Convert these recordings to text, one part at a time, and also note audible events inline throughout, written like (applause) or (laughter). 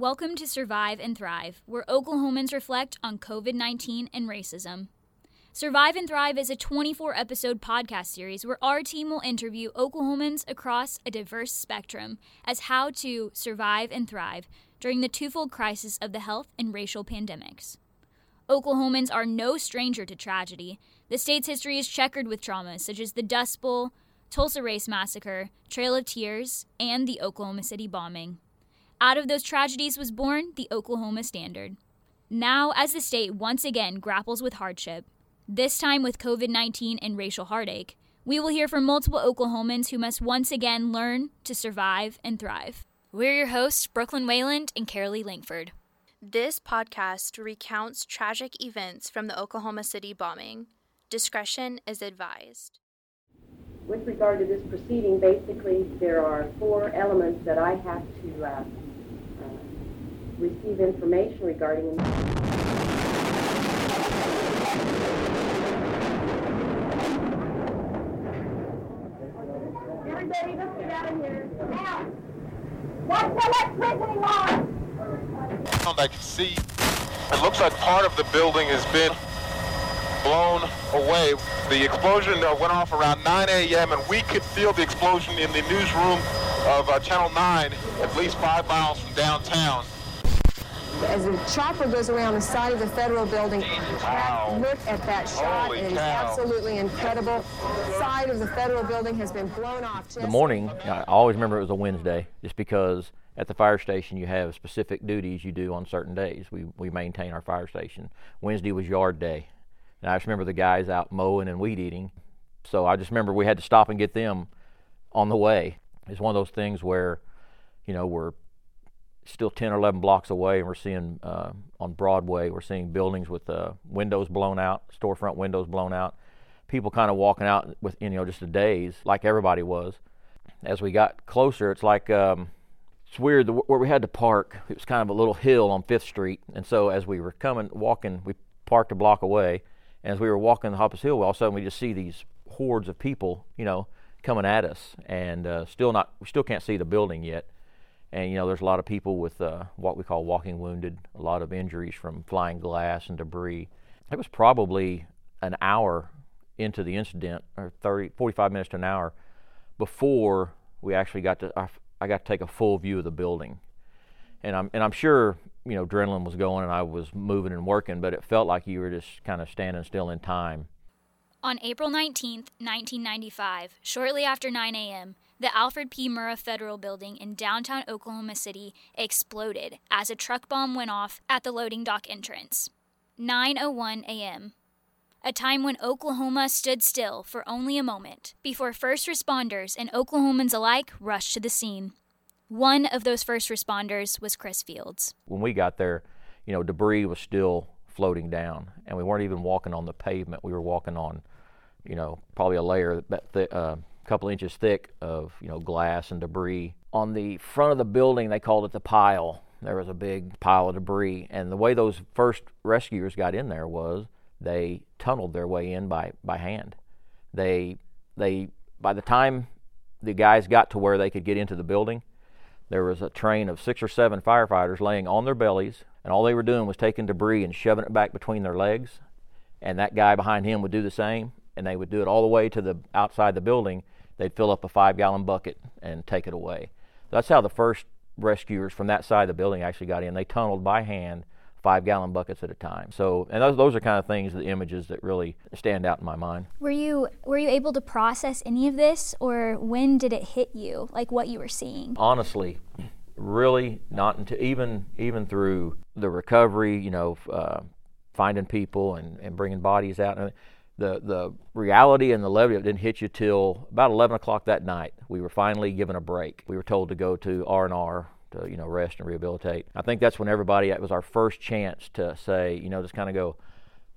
Welcome to Survive and Thrive, where Oklahomans reflect on COVID 19 and racism. Survive and Thrive is a 24 episode podcast series where our team will interview Oklahomans across a diverse spectrum as how to survive and thrive during the twofold crisis of the health and racial pandemics. Oklahomans are no stranger to tragedy. The state's history is checkered with traumas such as the Dust Bowl, Tulsa Race Massacre, Trail of Tears, and the Oklahoma City bombing. Out of those tragedies was born the Oklahoma Standard. Now, as the state once again grapples with hardship, this time with COVID 19 and racial heartache, we will hear from multiple Oklahomans who must once again learn to survive and thrive. We're your hosts, Brooklyn Wayland and Carolee Langford. This podcast recounts tragic events from the Oklahoma City bombing. Discretion is advised. With regard to this proceeding, basically, there are four elements that I have to uh, receive information regarding them. Everybody, let's get out of here. Now, what's electricity line? I can see it looks like part of the building has been blown away. The explosion uh, went off around 9 a.m. and we could feel the explosion in the newsroom of uh, Channel 9 at least five miles from downtown as the chopper goes around the side of the federal building, wow. look at that shot. Holy it is cow. absolutely incredible. Side of the federal building has been blown off. The morning, I always remember it was a Wednesday, just because at the fire station you have specific duties you do on certain days. We, we maintain our fire station. Wednesday was yard day. And I just remember the guys out mowing and weed eating. So I just remember we had to stop and get them on the way. It's one of those things where, you know, we're still 10 or 11 blocks away, and we're seeing uh, on Broadway, we're seeing buildings with uh, windows blown out, storefront windows blown out, people kind of walking out with you know just a daze, like everybody was. As we got closer, it's like um, it's weird. The, where we had to park, it was kind of a little hill on Fifth Street, and so as we were coming, walking, we parked a block away, and as we were walking the Hoppus Hill, all of a sudden we just see these hordes of people, you know, coming at us, and uh, still not, we still can't see the building yet and you know, there's a lot of people with uh, what we call walking wounded, a lot of injuries from flying glass and debris. It was probably an hour into the incident, or 30, 45 minutes to an hour, before we actually got to. I, I got to take a full view of the building, and I'm and I'm sure you know adrenaline was going and I was moving and working, but it felt like you were just kind of standing still in time. On April 19, 1995, shortly after 9 a.m., the Alfred P. Murrah Federal Building in downtown Oklahoma City exploded as a truck bomb went off at the loading dock entrance. 9:01 a.m. A time when Oklahoma stood still for only a moment before first responders and Oklahomans alike rushed to the scene. One of those first responders was Chris Fields. When we got there, you know, debris was still floating down, and we weren't even walking on the pavement. We were walking on, you know, probably a layer that th- uh, couple inches thick of you know glass and debris. On the front of the building, they called it the pile. There was a big pile of debris, and the way those first rescuers got in there was they tunneled their way in by by hand. They they by the time the guys got to where they could get into the building, there was a train of six or seven firefighters laying on their bellies, and all they were doing was taking debris and shoving it back between their legs. And that guy behind him would do the same, and they would do it all the way to the outside the building they'd fill up a five gallon bucket and take it away. That's how the first rescuers from that side of the building actually got in. They tunneled by hand five gallon buckets at a time. So, and those, those are kind of things, the images that really stand out in my mind. Were you were you able to process any of this, or when did it hit you? Like what you were seeing? Honestly, really not until even even through the recovery, you know, uh, finding people and, and bringing bodies out the the reality and the levity of it didn't hit you till about 11 o'clock that night. We were finally given a break. We were told to go to R and R to you know rest and rehabilitate. I think that's when everybody it was our first chance to say you know just kind of go,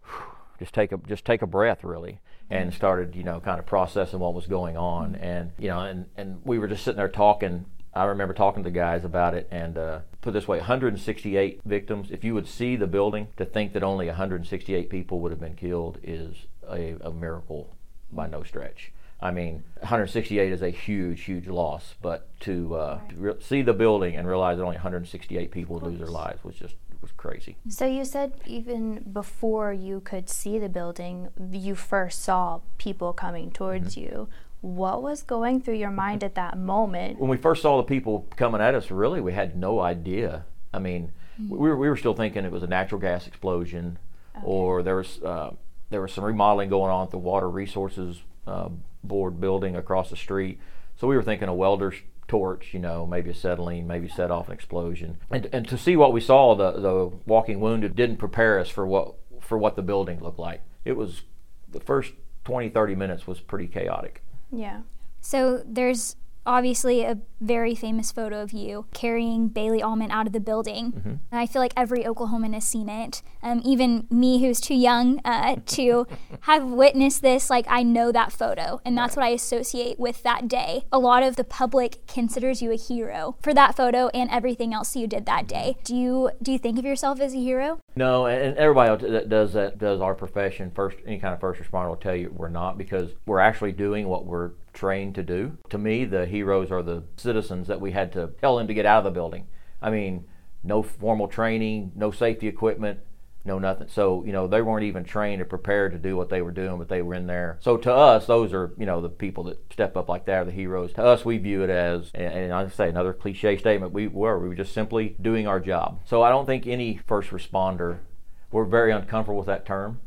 (sighs) just take a just take a breath really, and mm-hmm. started you know kind of processing what was going on and you know and and we were just sitting there talking. I remember talking to the guys about it and uh, put this way 168 victims. If you would see the building, to think that only 168 people would have been killed is a, a miracle by no stretch. I mean, 168 is a huge, huge loss, but to uh, re- see the building and realize that only 168 people lose their lives was just was crazy. So you said even before you could see the building, you first saw people coming towards Mm-hmm. you. What was going through your mind at that moment? When we first saw the people coming at us, really, we had no idea. I mean, we, were, we were still thinking it was a natural gas explosion, or there was uh, there was some remodeling going on at the Water Resources uh, Board building across the street. So we were thinking a welder's torch, you know, maybe acetylene, maybe set off an explosion. And, and to see what we saw, the the walking wounded didn't prepare us for what for what the building looked like. It was the first 20, 30 minutes was pretty chaotic. Yeah. So there's obviously a very famous photo of you carrying Bailey Almon out of the building. And I feel like every Oklahoman has seen it. Um, even me, who's too young uh, to (laughs) have witnessed this, like I know that photo, and that's what I associate with that day. A lot of the public considers you a hero for that photo and everything else you did that day. Do you do you think of yourself as a hero? No, and and everybody that does that does our profession first. Any kind of first responder will tell you we're not because we're actually doing what we're trained to do. To me, the heroes are the citizens that we had to tell them to get out of the building. I mean, no formal training, no safety equipment, no nothing. So you know they weren't even trained or prepared to do what they were doing, but they were in there. So to us, those are you know the people that step up like that are the heroes. To us, we view it as, and, I say another cliche statement, we were we were just simply doing our job. So I don't think any first responder we're very uncomfortable with that term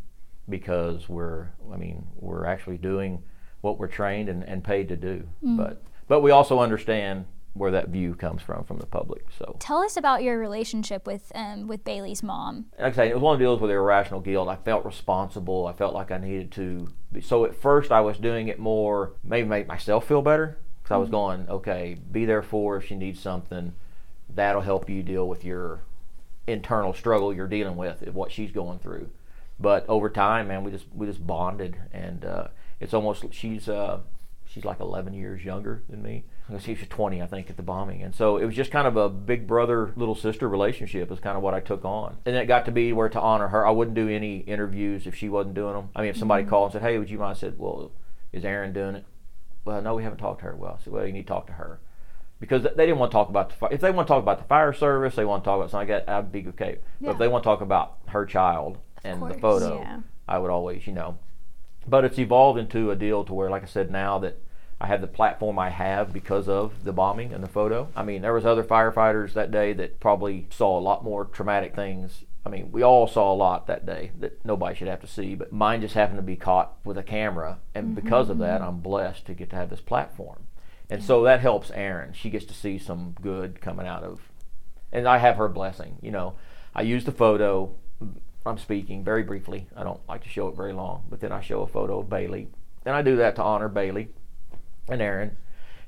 because we're I mean we're actually doing what we're trained and, and paid to do. But but we also understand where that view comes from from the public. So Tell us about your relationship with um, with Bailey's mom. like I say, it was one of the deals with irrational guilt. I felt responsible. I felt like I needed to. Be, so at first, I was doing it more, maybe make myself feel better, because I was going, okay, be there for her if she needs something. That'll help you deal with your internal struggle you're dealing with, what she's going through. But over time, man, we just we just bonded, and uh, it's almost she's uh, she's like 11 years younger than me. She was 20, I think, at the bombing, and so it was just kind of a big brother little sister relationship. Is kind of what I took on, and it got to be where to honor her, I wouldn't do any interviews if she wasn't doing them. I mean, if somebody called and said, "Hey, would you mind?" I said, "Well, is Aren doing it?" Well, no, we haven't talked to her. Well, I said, "Well, you need to talk to her." Because they didn't want to talk about the fi- if they want to talk about the fire service, they want to talk about something like that. I'd be okay. But if they want to talk about her child and the photo, Yeah. I would always, you know. But it's evolved into a deal to where, like I said, now that I have the platform I have because of the bombing and the photo. I mean, there was other firefighters that day that probably saw a lot more traumatic things. I mean, we all saw a lot that day that nobody should have to see, but mine just happened to be caught with a camera, and mm-hmm. because of that, I'm blessed to get to have this platform. And so that helps Aren. She gets to see some good coming out of, and I have her blessing. You know, I use the photo. I'm speaking very briefly. I don't like to show it very long, but then I show a photo of Bailey, and I do that to honor Bailey and Aren,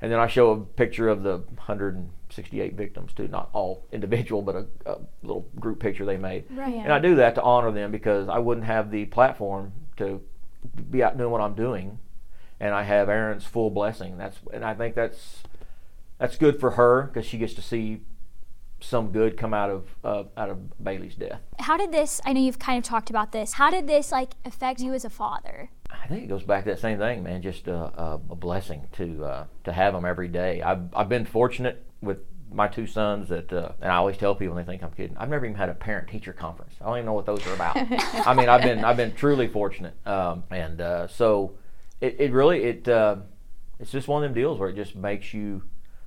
and then I show a picture of the 168 victims too, not all (laughs) individual, but a, a little group picture they made. Right. And I do that to honor them because I wouldn't have the platform to be out doing what I'm doing, and I have Aren's full blessing. That's and I think that's that's good for her because she gets to see some good come out of uh, out of Bailey's death. How did this? I know you've kind of talked about this. How did this like affect you as a father? I think it goes back to that same thing, man. Just a, a, a blessing to uh, to have them every day. I've I've been fortunate with my two sons that, uh, and I always tell people, and they think I'm kidding. I've never even had a parent teacher conference. I don't even know what those are about. (laughs) I mean, I've been I've been truly fortunate, um, and uh, so it, it really it uh, it's just one of them deals where it just makes you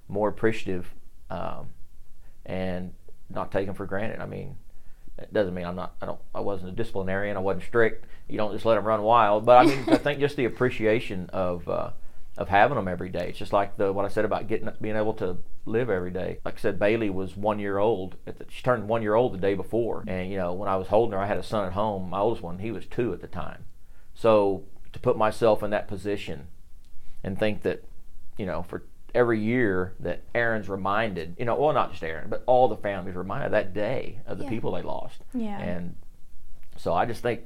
more appreciative um, and not taken for granted. I mean, it doesn't mean I'm not. I don't. I wasn't a disciplinarian. I wasn't strict. You don't just let them run wild. But I mean, I think just the appreciation of uh, of having them every day. It's just like the what I said about getting being able to live every day. Like I said, Bailey was one year old. The, she turned one year old the day before, and you know when I was holding her, I had a son at home. My oldest one, he was two at the time. So to put myself in that position and think that, you know, for every year that Aren's reminded, you know, well, not just Aren, but all the families reminded that day of the Yeah. people they lost. Yeah. And so I just think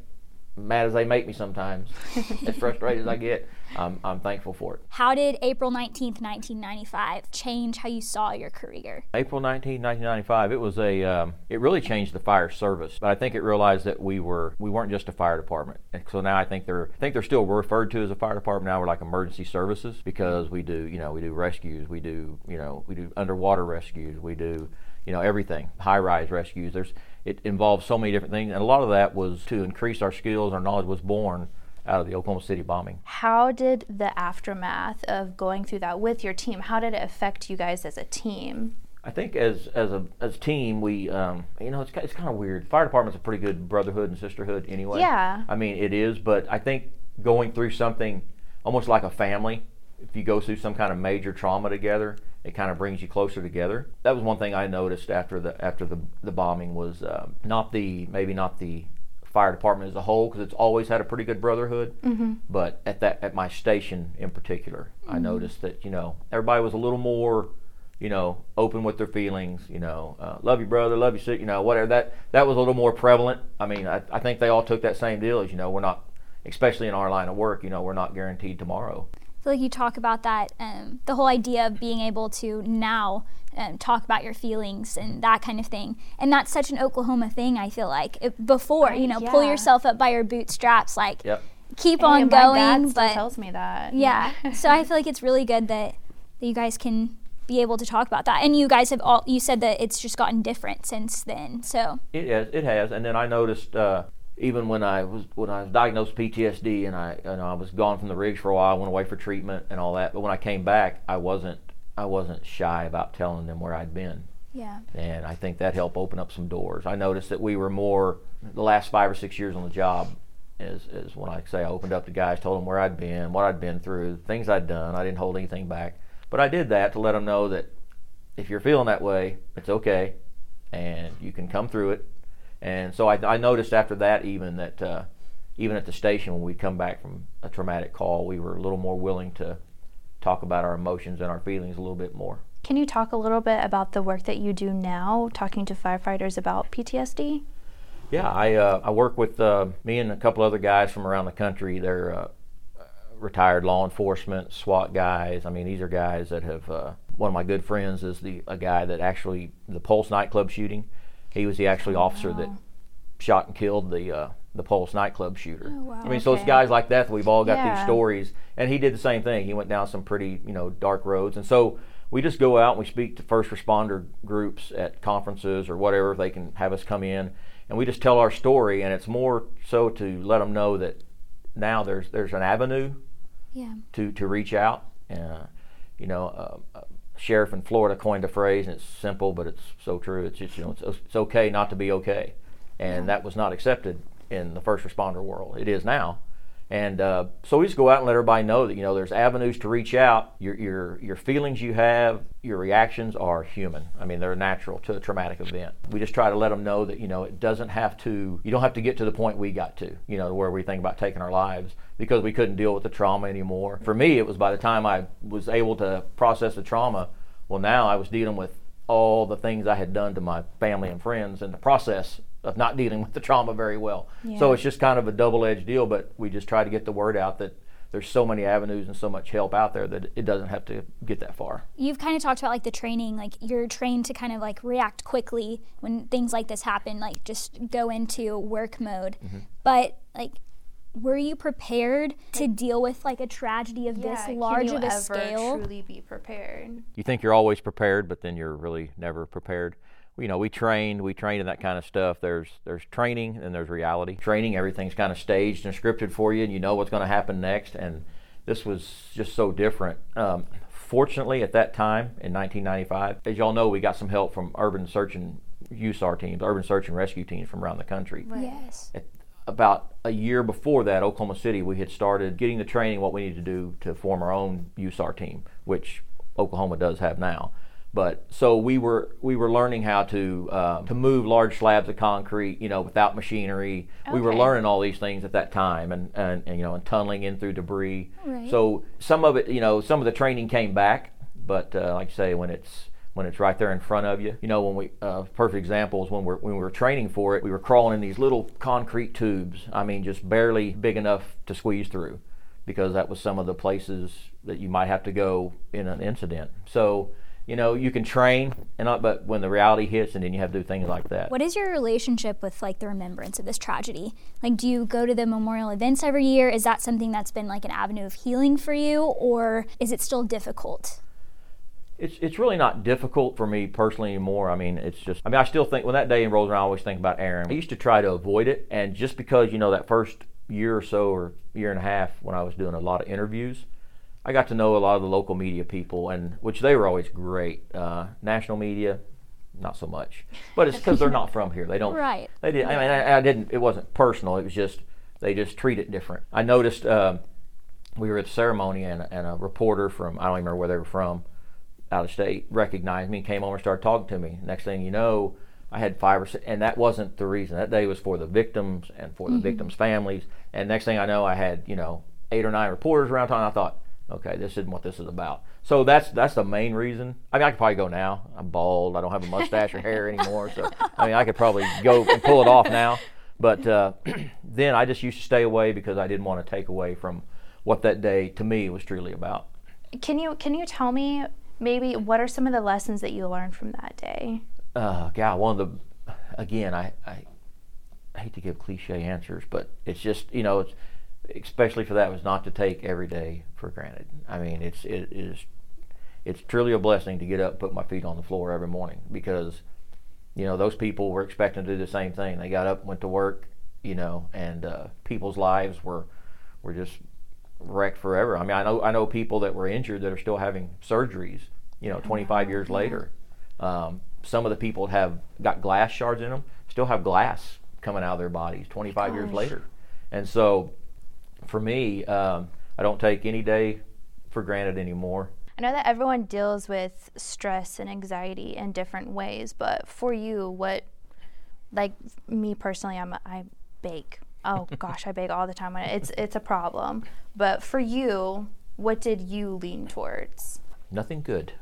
mad as they make me sometimes, (laughs) as frustrated as I get, I'm, I'm thankful for it. How did April 19th, 1995 change how you saw your career? April 19, 1995. It was a. Um, it really changed the fire service, but I think it realized that we were we weren't just a fire department. And so now I think they're I think they're still referred to as a fire department. Now we're like emergency services because we do you know we do rescues, we do you know we do underwater rescues, we do you know everything high rise rescues. There's it involves so many different things, and a lot of that was to increase our skills. Our knowledge was born out of the Oklahoma City bombing. How did the aftermath of going through that with your team? How did it affect you guys as a team? I think as as a as a team, we um, you know it's it's kind of weird. Fire department's a pretty good brotherhood and sisterhood anyway. Yeah. I mean it is, but I think going through something almost like a family, if you go through some kind of major trauma together, it kind of brings you closer together. That was one thing I noticed after the after the the bombing was um, not the maybe not the fire department as a whole because it's always had a pretty good brotherhood. Mm-hmm. But at that at my station in particular, I noticed that you know everybody was a little more you know open with their feelings. You know, uh, love you brother, love you sister. You know, whatever that that was a little more prevalent. I mean, I, I think they all took that same deal as you know we're not, especially in our line of work. You know, we're not guaranteed tomorrow. I feel like you talk about that, um, the whole idea of being able to now um, talk about your feelings and that kind of thing. And that's such an Oklahoma thing, I feel like. It, before, you know, pull yourself up by your bootstraps, like Yep. keep Hey, on my dad going. still But tells me that. yeah, so I feel like it's really good that, that you guys can be able to talk about that. And you guys have all, you said that it's just gotten different since then. So, It has, it has, and then I noticed uh, even when I was when I was diagnosed PTSD and I you know I was gone from the rigs for a while, I went away for treatment and all that. But when I came back, I wasn't I wasn't shy about telling them where I'd been, yeah. and I think that helped open up some doors. I noticed that we were more the last five or six years on the job. Is, is when I say I opened up to guys, told them where I'd been, what I'd been through, things I'd done. I didn't hold anything back, but I did that to let them know that if you're feeling that way, it's okay, and you can come through it. And so I, I noticed after that even that uh, even at the station when we'd come back from a traumatic call, we were a little more willing to talk about our emotions and our feelings a little bit more. Can you talk a little bit about the work that you do now, talking to firefighters about PTSD? Yeah, I uh, I work with uh, me and a couple other guys from around the country. They're uh, retired law enforcement, SWAT guys. I mean, these are guys that have. Uh, one of my good friends is the a guy that actually the Pulse nightclub shooting. He was the actually officer that shot and killed the uh, the Pulse nightclub shooter. I mean, so it's guys like that that we've all got Yeah. these stories, and he did the same thing. He went down some pretty you know dark roads, and so we just go out and we speak to first responder groups at conferences or whatever. They can have us come in, and we just tell our story, and it's more so to let them know that now there's there's an avenue Yeah. to, to reach out. Uh, you know, uh, uh, sheriff in Florida coined a phrase, and it's simple, but it's so true. It's just you know, it's, it's okay not to be okay, and that was not accepted in the first responder world. It is now, and uh, so we just go out and let everybody know that you know there's avenues to reach out. Your your your feelings you have, your reactions are human. I mean, they're natural to a traumatic event. We just try to let them know that you know it doesn't have to. You don't have to get to the point we got to. You know, where we think about taking our lives because we couldn't deal with the trauma anymore. For me, it was by the time I was able to process the trauma. Well, now I was dealing with all the things I had done to my family and friends in the process of not dealing with the trauma very well. So it's just kind of a double-edged deal, but we just try to get the word out that there's so many avenues and so much help out there that it doesn't have to get that far. You've kind of talked about like the training, like you're trained to kind of like react quickly when things like this happen, like just go into work mode. Mm-hmm. But like, were you prepared to deal with like a tragedy of this large Can of you a ever scale? truly be prepared? you think you're always prepared, but then you're really never prepared. You know, we trained, we trained in that kind of stuff. There's there's training and there's reality. Training, everything's kind of staged and scripted for you, and you know what's going to happen next. And this was just so different. Um, fortunately, at that time in 1995, as y'all know, we got some help from urban search and USAR teams, urban search and rescue teams from around the country Yes. at about a year before that, Oklahoma City, we had started getting the training what we needed to do to form our own USAR team, which Oklahoma does have now. But so we were we were learning how to uh, to move large slabs of concrete, you know, without machinery. We were learning all these things at that time, and, and, and you know, and tunneling in through debris. Right. So some of it, you know, some of the training came back, but uh, like I say, when it's when it's right there in front of you. You know, when we uh, perfect example is when we're when we were training for it, we were crawling in these little concrete tubes. I mean, just barely big enough to squeeze through, because that was some of the places that you might have to go in an incident. So. You know, you can train, and not, but when the reality hits, and then you have to do things like that. What is your relationship with like the remembrance of this tragedy? Like, do you go to the memorial events every year? Is that something that's been like an avenue of healing for you, or is it still difficult? It's it's really not difficult for me personally anymore. I mean, it's just I mean, I still think when that day rolls around, I always think about Aren. I used to try to avoid it, and just because you know that first year or so or year and a half when I was doing a lot of interviews, I got to know a lot of the local media people, and which they were always great. Uh, national media, not so much, but it's because they're not from here. They don't. Right. They did. I mean, I, I didn't. It wasn't personal. It was just they just treat it different. I noticed. Uh, we were at the ceremony, and, and a reporter from I don't even remember where they were from out of state recognized me, came over and started talking to me. Next thing you know, I had five or six, and that wasn't the reason. That day was for the victims and for the victims' families. And next thing I know, I had you know eight or nine reporters around town. I thought, okay, this isn't what this is about. So that's that's the main reason. I mean, I could probably go now. I'm bald. I don't have a mustache or hair anymore. So I mean, I could probably go and pull it off now. But uh, (clears throat) then I just used to stay away because I didn't want to take away from what that day to me was truly about. Can you can you tell me maybe what are some of the lessons that you learned from that day? uh, God, one of the, again, I, I, I hate to give cliche answers, but it's just, you know, it's, especially for that was not to take every day for granted. I mean, it's, it is, it's truly a blessing to get up, put my feet on the floor every morning because, you know, those people were expecting to do the same thing. They got up, went to work, you know, and uh, people's lives were, were just wrecked forever. I mean, I know, I know people that were injured that are still having surgeries, you know, 25 years later. Um, some of the people have got glass shards in them, still have glass coming out of their bodies 25 years later. And so, for me, um, I don't take any day for granted anymore. I know that everyone deals with stress and anxiety in different ways, but for you, what, like me personally, I'm I bake. Oh gosh, I bake all the time. It's it's a problem. But for you, what did you lean towards? Nothing good.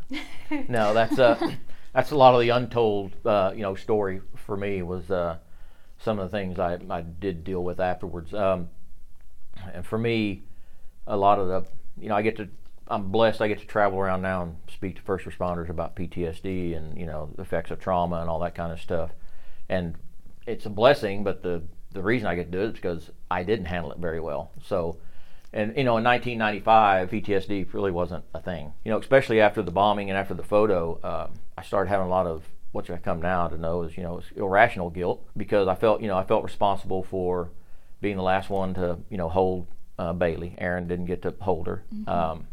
no, that's uh, (laughs) that's a lot of the untold uh, you know story for me was uh, some of the things I, I did deal with afterwards. Um, and for me, a lot of the you know I get to I'm blessed I get to travel around now and speak to first responders about PTSD and you know the effects of trauma and all that kind of stuff. And it's a blessing, but the the reason I get to do it is because I didn't handle it very well. So, and you know, in 1995, PTSD really wasn't a thing. You know, especially after the bombing and after the photo, uh, I started having a lot of what I come now to know is you know irrational guilt because I felt you know I felt responsible for being the last one to you know hold uh, Bailey. Aren didn't get to hold her. Um,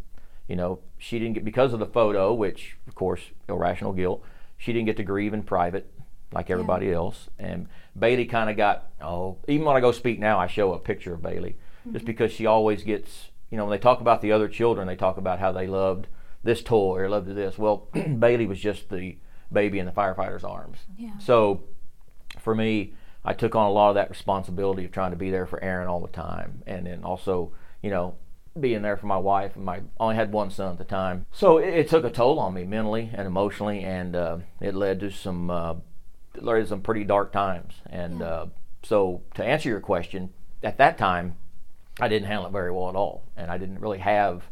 you know, she didn't get because of the photo, which of course irrational guilt. She didn't get to grieve in private like everybody else. And Bailey kind of got oh, even when I go speak now, I show a picture of Bailey just because she always gets you know when they talk about the other children, they talk about how they loved this toy or loved this. Well, (clears throat) Bailey was just the baby in the firefighter's arms. Yeah. So for me, I took on a lot of that responsibility of trying to be there for Aren all the time, and then also, you know, being there for my wife. And my I only had one son at the time, so it, it took a toll on me mentally and emotionally, and uh, it led to some uh, led to some pretty dark times. And uh, so, to answer your question, at that time, I didn't handle it very well at all, and I didn't really have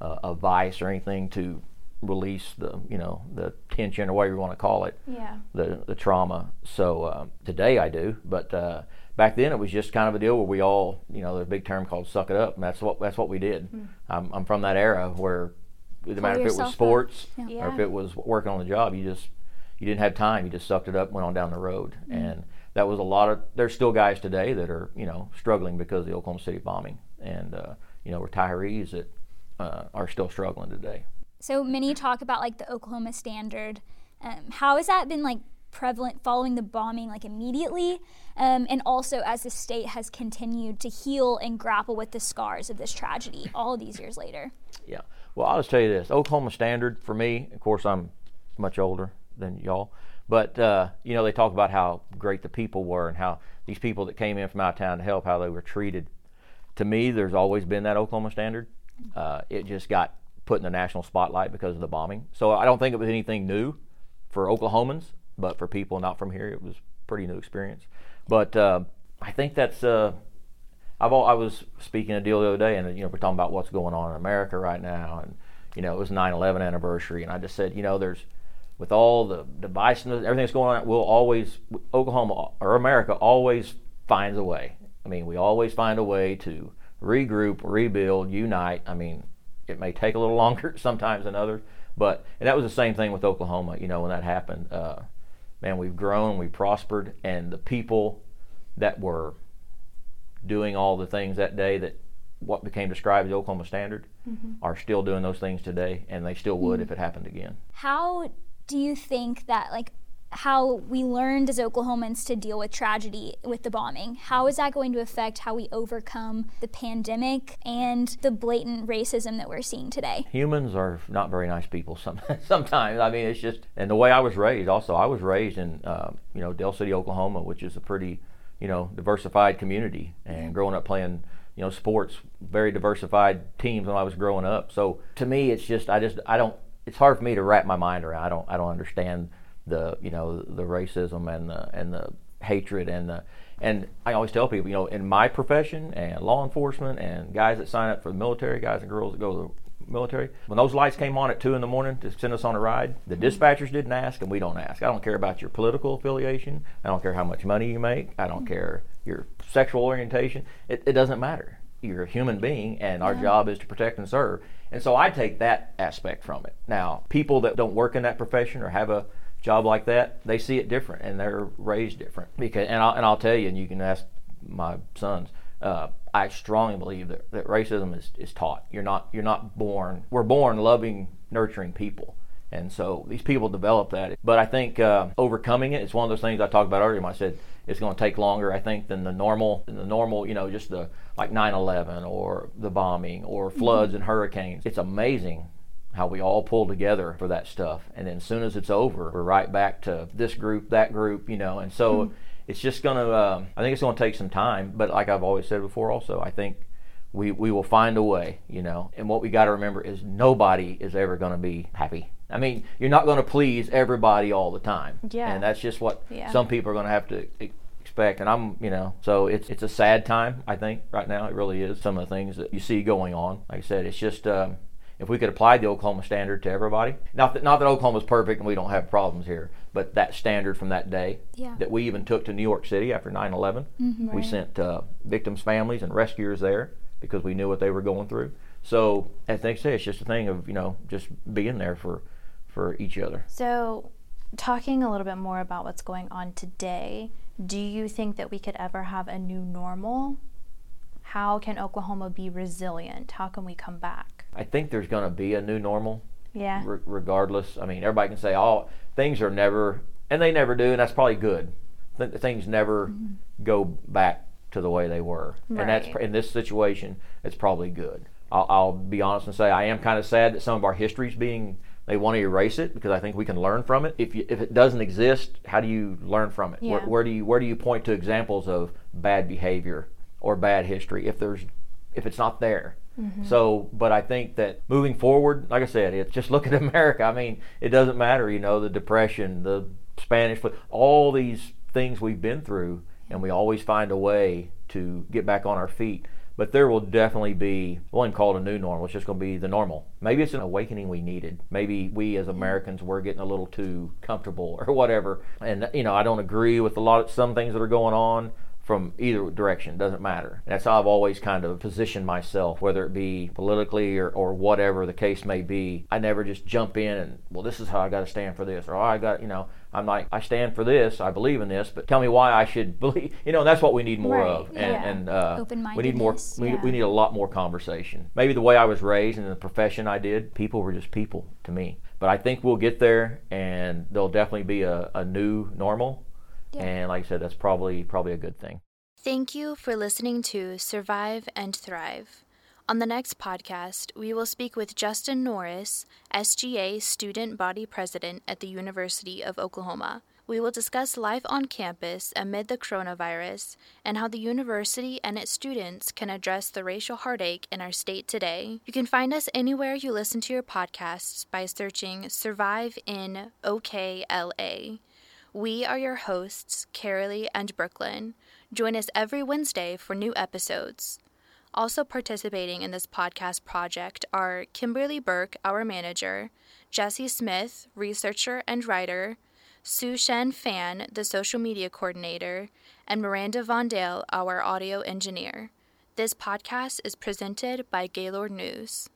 uh, a vice or anything to release the you know the tension or whatever you want to call it Yeah. the the trauma. So uh, today I do, but uh, back then it was just kind of a deal where we all, you know, there's a big term called "suck it up," and that's what that's what we did. I'm, I'm from that era where, no matter if it was sports or if it was working on the job, you just you didn't have time. You just sucked it up, went on down the road, and that was a lot of. There's still guys today that are you know struggling because of the Oklahoma City bombing, and uh, you know retirees that uh, are still struggling today. So many talk about like the Oklahoma standard. Um, how has that been like prevalent following the bombing, like immediately, um, and also as the state has continued to heal and grapple with the scars of this tragedy (laughs) all these years later? Yeah. Well, I'll just tell you this: Oklahoma Standard for me. Of course, I'm much older than y'all, but uh, you know they talk about how great the people were and how these people that came in from out of town to help, how they were treated. To me, there's always been that Oklahoma Standard. Uh, it just got put in the national spotlight because of the bombing. So I don't think it was anything new. for Oklahomans, but for people not from here, it was pretty new experience. But uh, I think that's. Uh, I've all, I was speaking a deal the other day, and you know we're talking about what's going on in America right now, and you know it was 9/11 anniversary, and I just said, you know, there's with all the devices, everything that's going on, we'll always Oklahoma or America always finds a way. I mean, we always find a way to regroup, rebuild, unite. I mean, it may take a little (laughs) longer sometimes than others, but and that was the same thing with Oklahoma. You know, when that happened, uh, man, we've grown, we've prospered, and the people that were doing all the things that day that what became described as the Oklahoma Standard mm-hmm. are still doing those things today, and they still would mm-hmm. if it happened again. How do you think that like how we learned as Oklahomans to deal with tragedy with the bombing. How is that going to affect how we overcome the pandemic and the blatant racism that we're seeing today? Humans are not very nice people (laughs) some, sometimes. I mean, it's just, and the way I was raised also, I was raised in, uh, you know, Del City, Oklahoma, which is a pretty, you know, diversified community. And growing up playing, you know, sports, very diversified teams when I was growing up. So to me, it's just, I just, I don't, it's hard for me to wrap my mind around. I don't I don't understand the you know the racism and the and the hatred and the and I always tell people you know in my profession and law enforcement and guys that sign up for the military, guys and girls that go to the military, when those lights came on at two in the morning to send us on a ride, the mm-hmm. dispatchers didn't ask and we don't ask. I don't care about your political affiliation. I don't care how much money you make. I don't mm-hmm. care your sexual orientation. It, it doesn't matter. You're a human being, and our yeah. job is to protect and serve. And so I take that aspect from it. Now, people that don't work in that profession or have a job like that, they see it different and they're raised different. Because and I'll, and I'll tell you, and you can ask my sons. Uh, I strongly believe that, that racism is, is taught. You're not you're not born. We're born loving, nurturing people. And so these people develop that. But I think uh, overcoming it, is one of those things I talked about earlier when I said it's going to take longer, I think, than the normal, than the normal, you know, just the like 9/11 or the bombing or floods mm-hmm. and hurricanes. It's amazing how we all pull together for that stuff, and then as soon as it's over, we're right back to this group, that group, you know, and so. Mm-hmm. It's just going to. Uh, I think it's going to take some time, but like I've always said before, also I think we we will find a way, you know. And what we got to remember is nobody is ever going to be happy. I mean, you're not going to please everybody all the time. Yeah. And that's just what yeah. some people are going to have to expect. And I'm, you know, so it's it's a sad time. I think right now it really is. Some of the things that you see going on. Like I said, it's just. Um, if we could apply the Oklahoma standard to everybody, not that not that Oklahoma's perfect and we don't have problems here, but that standard from that day yeah. that we even took to New York City after 9/11, mm-hmm, we sent uh, victims' families and rescuers there because we knew what they were going through. So as they say, it's just a thing of you know just being there for for each other. So, talking a little bit more about what's going on today, do you think that we could ever have a new normal? How can Oklahoma be resilient? How can we come back? I think there's going to be a new normal. Yeah. Re- regardless, I mean, everybody can say, "Oh, things are never," and they never do, and that's probably good. Th- things never mm-hmm. go back to the way they were, right. and that's in this situation, it's probably good. I'll, I'll be honest and say I am kind of sad that some of our history is being they want to erase it because I think we can learn from it. If you, if it doesn't exist, how do you learn from it? Yeah. Where, where do you where do you point to examples of bad behavior or bad history if there's if it's not there? Mm-hmm. So, but I think that moving forward, like I said, it's just look at (laughs) America. I mean, it doesn't matter, you know, the depression, the Spanish, flu, all these things we've been through, and we always find a way to get back on our feet but there will definitely be one called a new normal. It's just going to be the normal. Maybe it's an awakening we needed. Maybe we as Americans were getting a little too comfortable (laughs) or whatever. And you know, I don't agree with a lot of some things that are going on from either direction doesn't matter that's how i've always kind of positioned myself whether it be politically or, or whatever the case may be i never just jump in and well this is how i got to stand for this or oh, i got you know I'm like, I stand for this, I believe in this, but tell me why I should (laughs) believe. You know, that's what we need more right. of. And, yeah. and uh, we need more. We, yeah. we need a lot more conversation. Maybe the way I was raised and the profession I did, people were just people to me. But I think we'll get there, and there'll definitely be a, a new normal. Yeah. And like I said, that's probably probably a good thing. Thank you for listening to Survive and Thrive. On the next podcast, we will speak with Justin Norris, SGA Student Body President at the University of Oklahoma. We will discuss life on campus amid the coronavirus and how the university and its students can address the racial heartache in our state today. You can find us anywhere you listen to your podcasts by searching Survive in OKLA. We are your hosts, Carolee and Brooklyn. Join us every Wednesday for new episodes. Also participating in this podcast project are Kimberly Burke, our manager, Jesse Smith, researcher and writer, Sue Shen Fan, the social media coordinator, and Miranda Vondale, our audio engineer. This podcast is presented by Gaylord News.